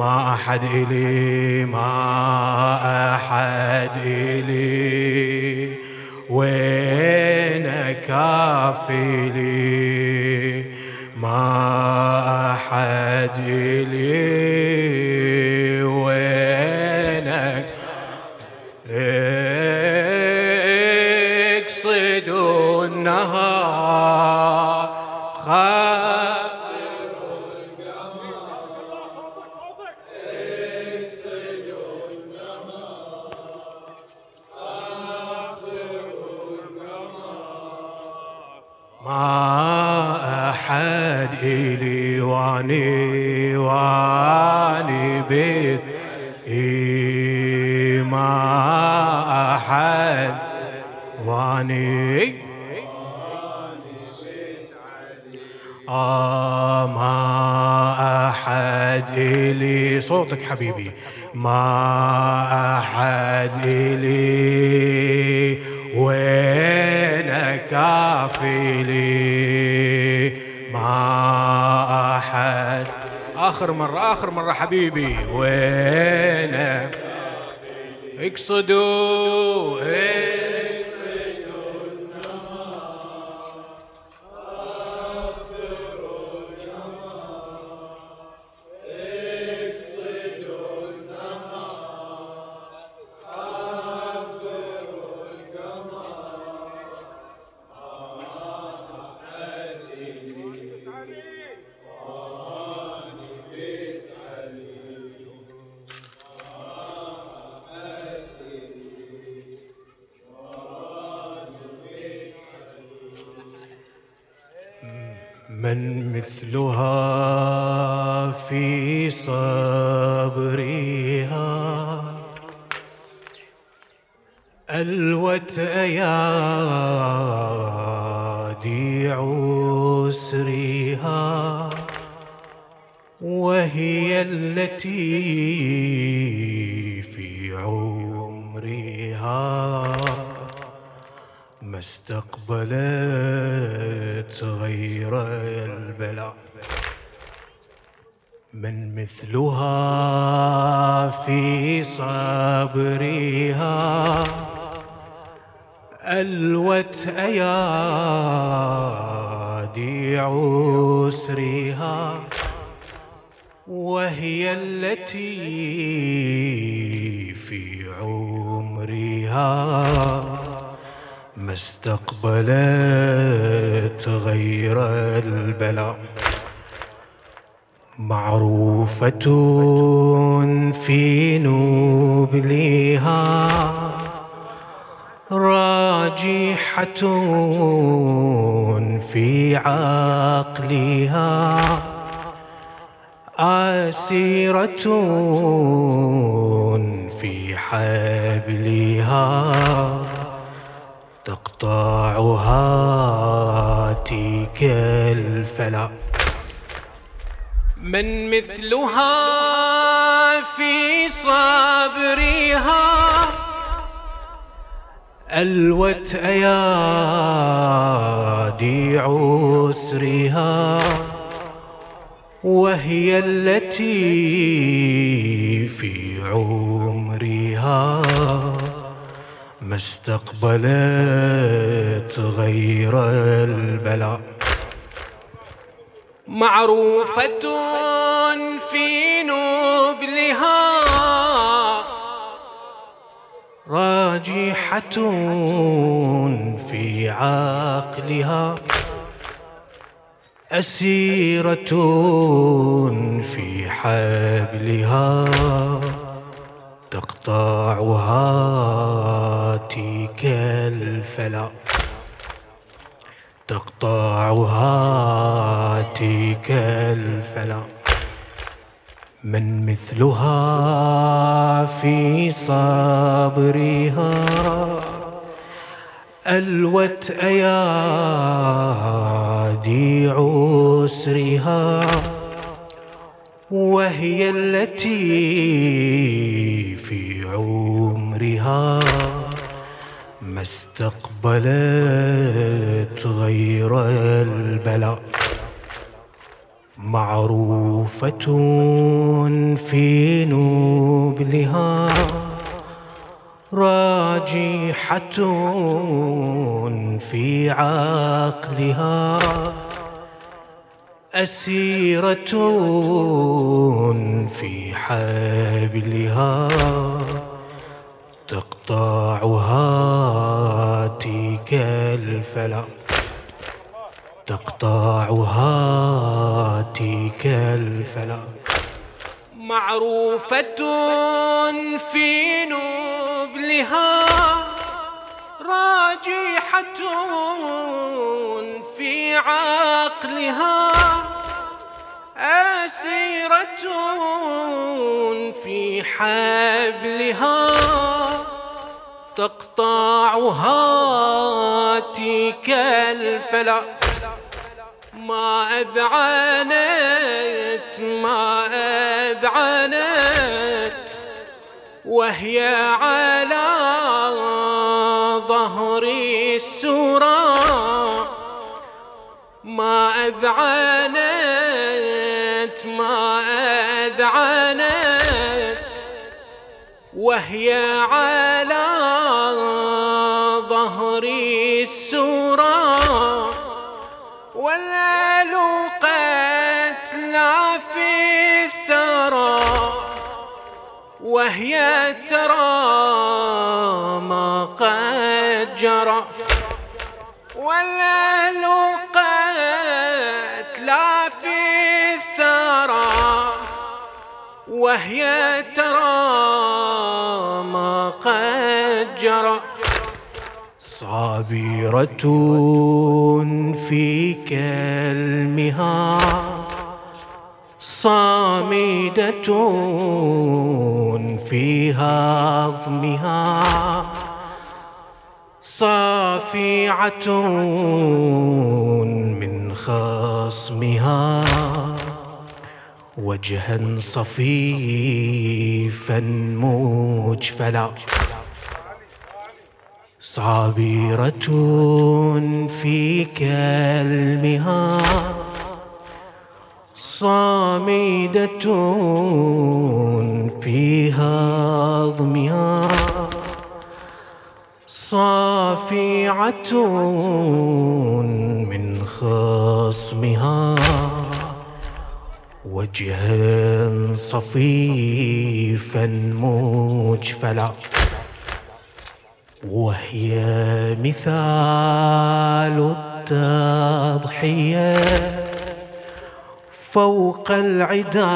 ما أحد إلي ما أحد إلي. وين كافلي ما أحد إلي واني واني بيت. ما أحد واني ما أحد إلي صوتك حبيبي. ما أحد إلي كافلي ما أحد. آخر مرة آخر مرة حبيبي. وين اقصدوا إيه؟ من مثلها في صبرها. ألوت أيادي عسرها وهي التي في عمرها. ما استقبلت غير البلاء. من مثلها في صبرها ألوت أيادي عسرها وهي التي في عمرها. استقبلت غير البلاء. معروفة في نبلها راجحة في عقلها. آسيرة في حبلها. تقطعها تلك الفلا. من مثلها في صبرها ألوت أيادي عسرها وهي التي في عمرها. ما استقبلت غير البلاء. معروفة في نبلها راجحة في عقلها أسيرة في حبلها تقطعها الفلا تقطعها تلك الفلا من مثلها في صبرها ألوت أيادي عسرها وهي التي في عمرها ما استقبلت غير البلاء. معروفة في نبلها راجحة في عقلها. أسيرة في حبلها تقطعها الفلا تقطعها تلك الفلا معروفة في نبلها راجحة في عقلها أسيرة في حبلها. تقطعها تلك الفلا. ما أذعنت ما أذعنت وهي على ظهر السورة ما أذعنت ما أذعنت وهي على ظهر السورة ولا لقت لا في الثرى وهي ترى ما قد جرى ولا لقت لا في الثرى وهي ترى ما قد جرى صابرة في كلمها صامدة في هضمها صافعة من خصمها وجها صفيفا مجفلا. صابرة في كلمها صامدة في هضمها صافعة من خصمها وجها صفيفا مجفلا وهي مثال التضحية فوق العدا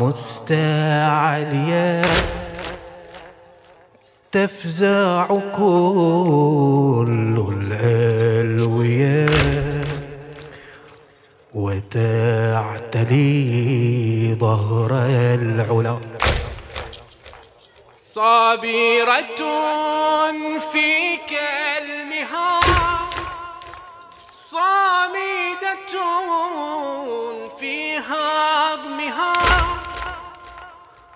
مستعلية. تفزع كل الألوية وتعتلي ظهر العلا. صابرة في كلمها صامدة في هضمها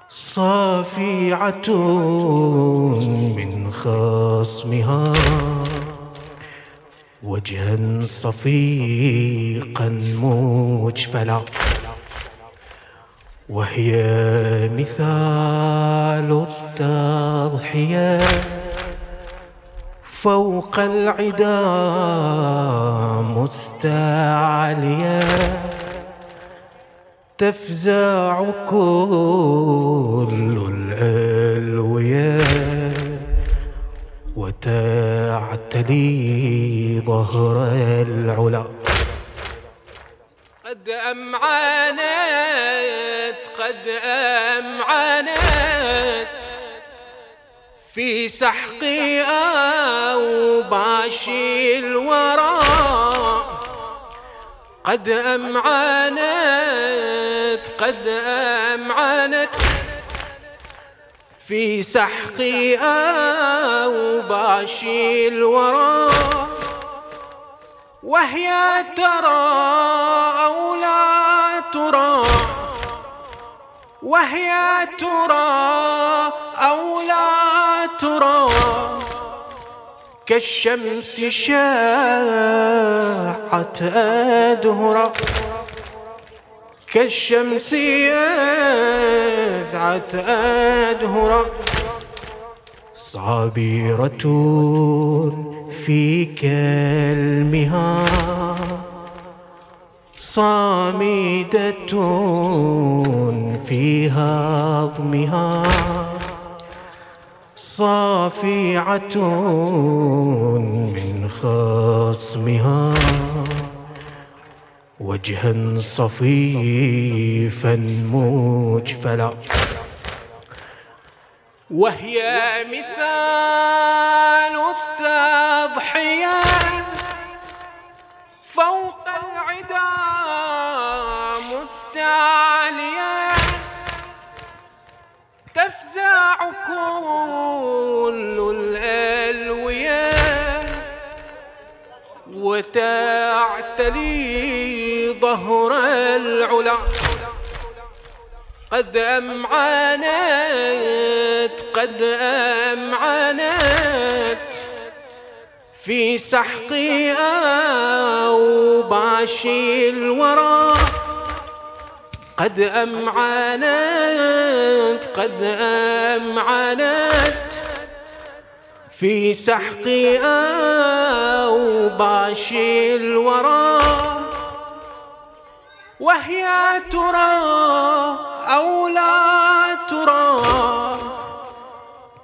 صافعة من خصمها. وجها صفيقا مجفلا. وهي مثال التضحية فوق العدا مستعلية تفزع كل الألوية وتعتلي ظهر العلا. قد أمعنت قد أمعنت في سحق أوباش الورى. قد أمعنت قد أمعنت في سحق أوباش الورى. وهي ترى أو لا ترى. وهي ترى أو لا ترى كالشمس شاعت أدهرا كالشمس يذعت أدهرا صابرة في كلمها صامدة في هضمها. صافعة من خصمها. وجها صفيفا مجفلا. وهي مثال التضحية فوق تفزع كل الألوية وتعتلي ظهر العلا. قد أمعنت قد أمعنت في سحق أو بعشي الورى. قد أمعنت قد أمعنت. في سحق أو بعشي الورى وهي ترى أو لا ترى.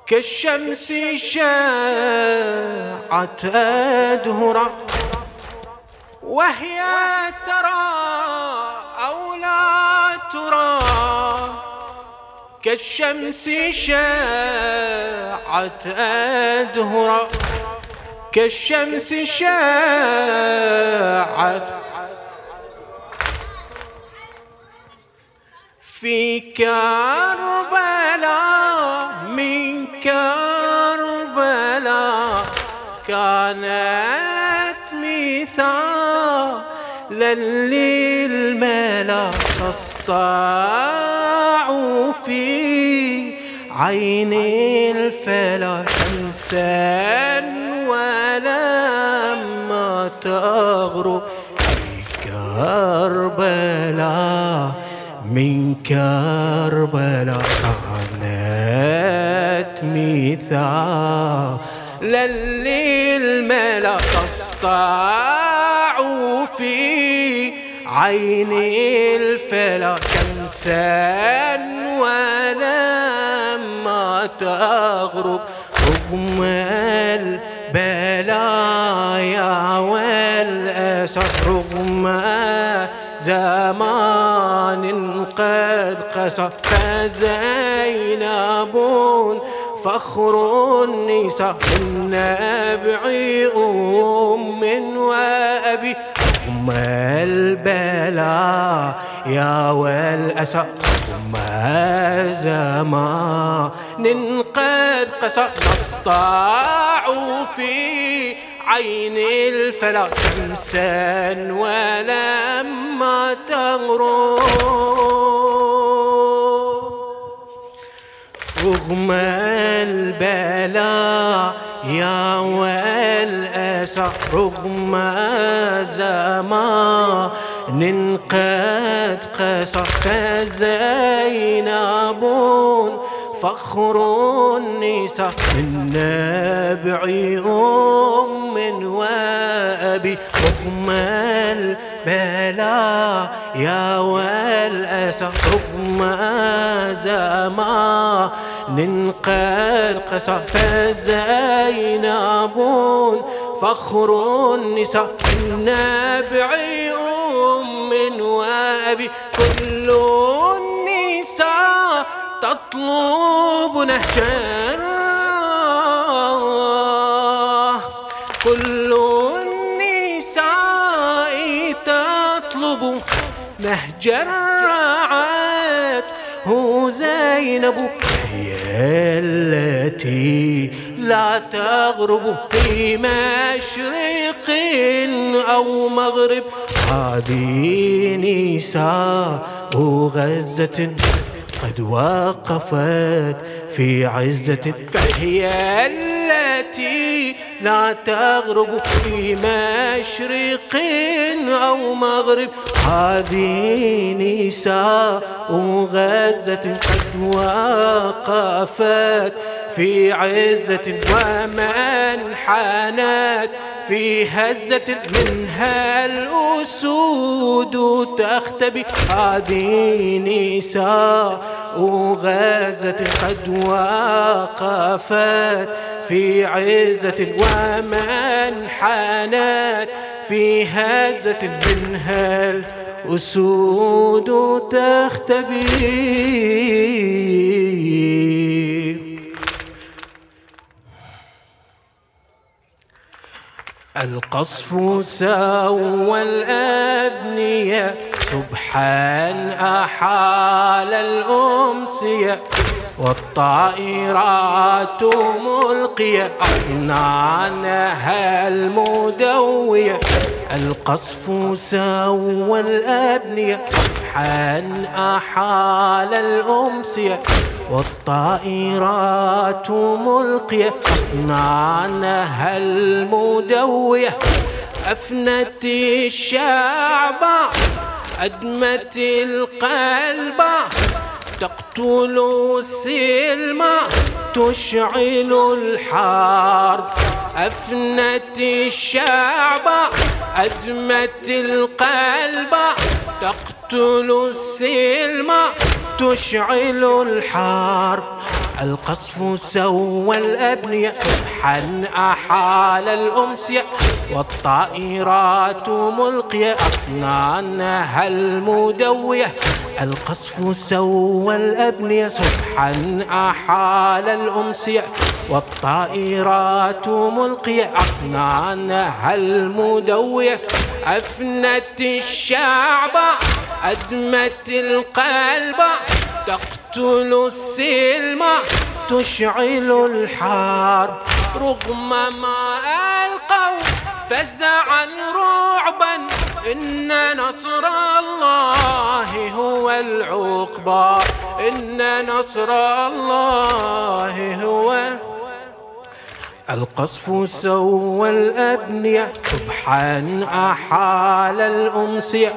كالشمس شاعت أدهرا وهي ترى كالشمس شاعت أدهرا كالشمس شاعت في كربلاء من كربلاء كانت مثالا للملا تسطع في عين الفلا شمسا ولما تغرب في كربلاء من كربلاء كانت مثال للملا تسطع في عين الفلا كمسا ولما تغرب. رغم البلايا والأسر رغم زمان قد قسى فزينب فخر النساء من نبع أم وأبي أم البلاء يا والأسى ثم زمان قد قسى نسطع في عين الفلا شمسا ولما تغرب. رغم البلاء يا والأسى رغم زمان قد قسى كزينب فخر النساء من نبع أم وأبي رغم البلاء يا والأسى رغم زمان قد قسى فزينب فخر النساء من نبع أم وأبي كل النساء تطلب نهجا. كل النساء تطلب نهجا. رعته زينب هي التي لا تغرب في مشرق أو مغرب. هذه نساء غزة. قد وقفت في عزة فهي التي لا تغرب في مشرق أو مغرب. هذه نساء غزة قد وقفت في عزة ومن حانت في هزة منها الأسود تختبي هذه نساء غزة قد وقفت في عزة ومن حانت في هزة منها الأسود تختبي. القصف سوى الأبنية سبحان أحال الأمسية والطائرات ملقية أحنانها المدوية. القصف سوى الأبنية سبحان أحال الأمسية والطائرات ملقية. أطنانها المدوية. أفنت الشعب أدمت القلب. تقتل السلم تشعل الحرب. أفنت الشعب أدمت القلب. تقتل السلم تشعل الحرب القصف سوى الأبنية. سبحا أحال الأمسية. والطائرات ملقية. أطنانها المدوية. القصف سوى الأبنية. سبحا أحال الأمسية. والطائرات ملقية. أطنانها المدوية. أفنت الشعب أدمت القلب تقتل السلم تشعل الحرب رغم ما ألقوا فزعا رعبا إن نصر الله هو العقبى. إن نصر الله هو القصف سوى الأبنية. سبحان أحال الأمسية.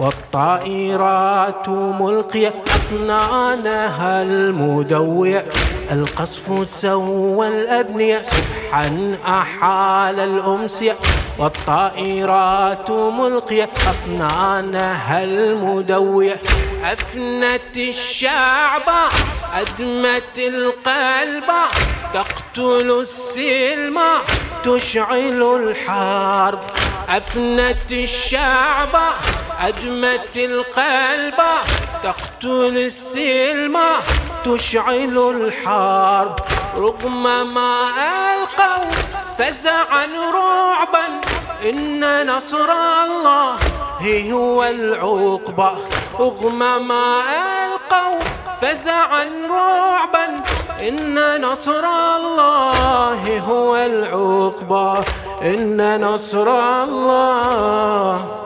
والطائرات ملقية أطنانها المدوية. القصف سوى الأبنية سبحا أحال الأمسية. والطائرات ملقية أطنانها المدوية. أفنت الشعب أدمت القلب تقتل السلم تشعل الحرب. أفنت الشعب أدمت القلب تقتل السلم تشعل الحرب. رغم ما ألقوا فزعا رعبا. إن نصر الله هو العقبة رغم ما ألقوا فزعا رعبا. إن نصر الله هو العقبة إن نصر الله